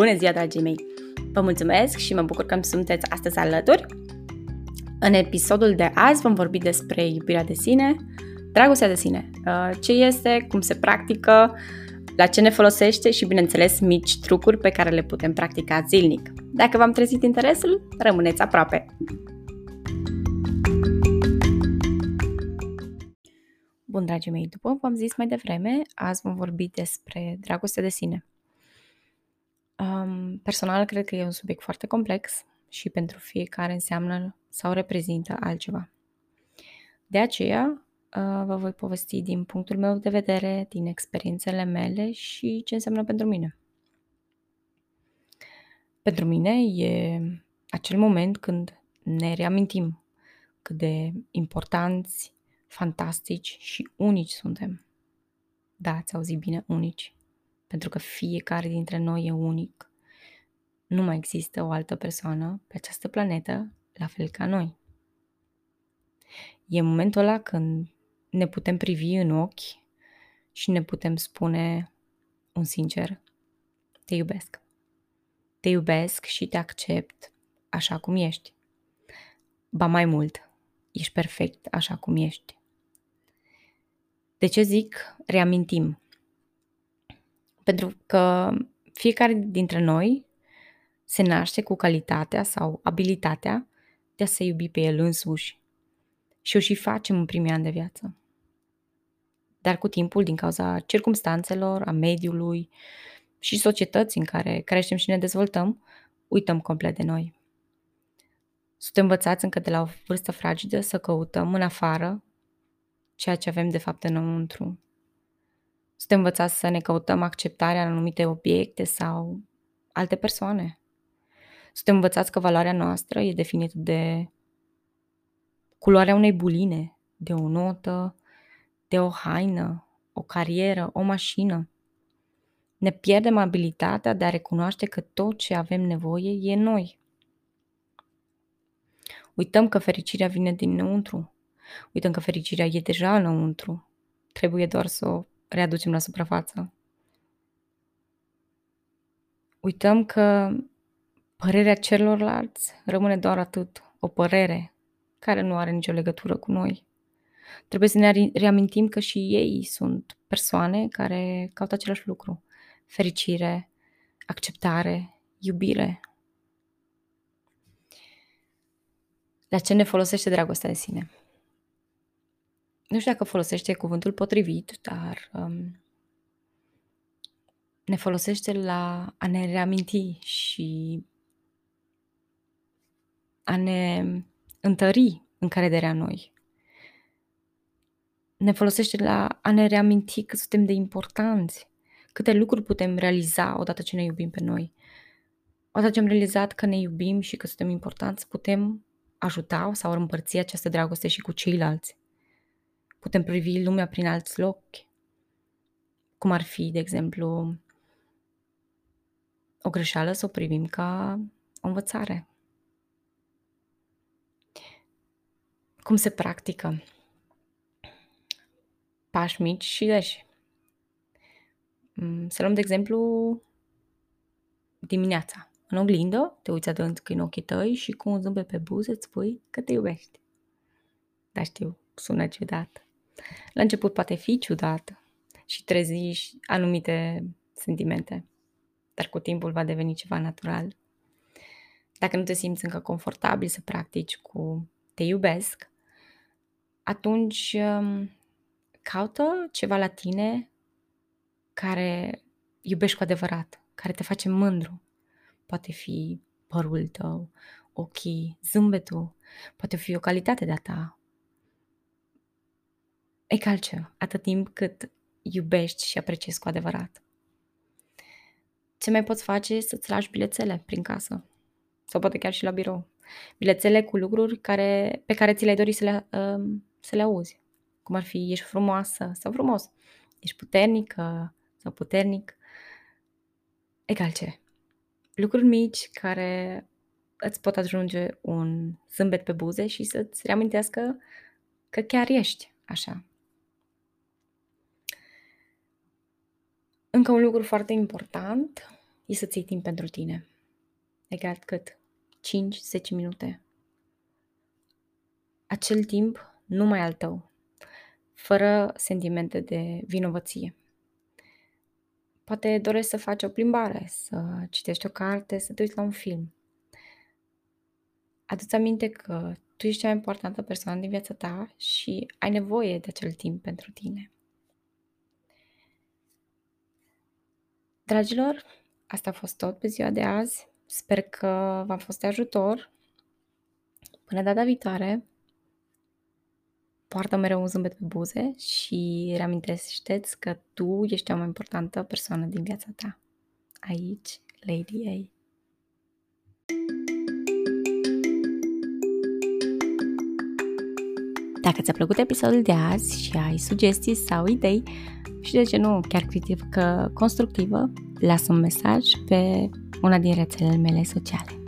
Bună ziua, dragii mei! Vă mulțumesc și mă bucur că sunteți astăzi alături. În episodul de azi vom vorbi despre iubirea de sine, dragostea de sine, uh, ce este, cum se practică, la ce ne folosește și, bineînțeles, mici trucuri pe care le putem practica zilnic. Dacă v-am trezit interesul, rămâneți aproape! Bun, dragii mei, după cum v-am zis mai devreme, azi vom vorbi despre dragostea de sine. Um, personal, cred că e un subiect foarte complex și pentru fiecare înseamnă sau reprezintă altceva. De aceea, uh, vă voi povesti din punctul meu de vedere, din experiențele mele și ce înseamnă pentru mine. Pentru mine e acel moment când ne reamintim cât de importanți, fantastici și unici suntem. Da, ați auzit bine, unici pentru că fiecare dintre noi e unic. Nu mai există o altă persoană pe această planetă la fel ca noi. E momentul ăla când ne putem privi în ochi și ne putem spune un sincer, te iubesc. Te iubesc și te accept așa cum ești. Ba mai mult, ești perfect așa cum ești. De ce zic reamintim? Pentru că fiecare dintre noi se naște cu calitatea sau abilitatea de a se iubi pe el însuși. Și o și facem în primii ani de viață. Dar cu timpul, din cauza circumstanțelor, a mediului și societății în care creștem și ne dezvoltăm, uităm complet de noi. Suntem învățați încă de la o vârstă fragedă să căutăm în afară ceea ce avem de fapt înăuntru suntem învățați să ne căutăm acceptarea în anumite obiecte sau alte persoane. Suntem învățați că valoarea noastră e definită de culoarea unei buline, de o notă, de o haină, o carieră, o mașină. Ne pierdem abilitatea de a recunoaște că tot ce avem nevoie e noi. Uităm că fericirea vine dinăuntru. Uităm că fericirea e deja înăuntru. Trebuie doar să o readucem la suprafață. Uităm că părerea celorlalți rămâne doar atât, o părere care nu are nicio legătură cu noi. Trebuie să ne reamintim că și ei sunt persoane care caută același lucru. Fericire, acceptare, iubire. La ce ne folosește dragostea de sine? nu știu dacă folosește cuvântul potrivit, dar um, ne folosește la a ne reaminti și a ne întări încrederea noi. Ne folosește la a ne reaminti că suntem de importanți, câte lucruri putem realiza odată ce ne iubim pe noi. Odată ce am realizat că ne iubim și că suntem importanți, putem ajuta sau împărți această dragoste și cu ceilalți. Putem privi lumea prin alți ochi, cum ar fi, de exemplu, o greșeală să o privim ca o învățare. Cum se practică? Pași mici și deși. Mm, să luăm, de exemplu, dimineața. În oglindă, te uiți adânc în ochii tăi și cu un zâmbet pe buze îți spui că te iubești. Dar știu, sună ciudat. La început poate fi ciudat și trezi anumite sentimente, dar cu timpul va deveni ceva natural. Dacă nu te simți încă confortabil să practici cu te iubesc, atunci um, caută ceva la tine care iubești cu adevărat, care te face mândru. Poate fi părul tău, ochii, zâmbetul, poate fi o calitate de-a ta, e calce, atât timp cât iubești și apreciezi cu adevărat. Ce mai poți face e să-ți lași bilețele prin casă sau poate chiar și la birou. Bilețele cu lucruri care, pe care ți le-ai dori să le, uh, să le auzi. Cum ar fi ești frumoasă sau frumos, ești puternică sau puternic. Egal ce. Lucruri mici care îți pot ajunge un zâmbet pe buze și să-ți reamintească că chiar ești așa. Încă un lucru foarte important e să-ți iei timp pentru tine. Legat cât? 5-10 minute. Acel timp numai al tău, fără sentimente de vinovăție. Poate dorești să faci o plimbare, să citești o carte, să te uiți la un film. Adu-ți aminte că tu ești cea mai importantă persoană din viața ta și ai nevoie de acel timp pentru tine. Dragilor, asta a fost tot pe ziua de azi. Sper că v-am fost de ajutor. Până data viitoare, poartă mereu un zâmbet pe buze și reamintește-ți că tu ești cea mai importantă persoană din viața ta. Aici, Lady A. Dacă ți-a plăcut episodul de azi și ai sugestii sau idei și de ce nu chiar critică constructivă, lasă un mesaj pe una din rețelele mele sociale.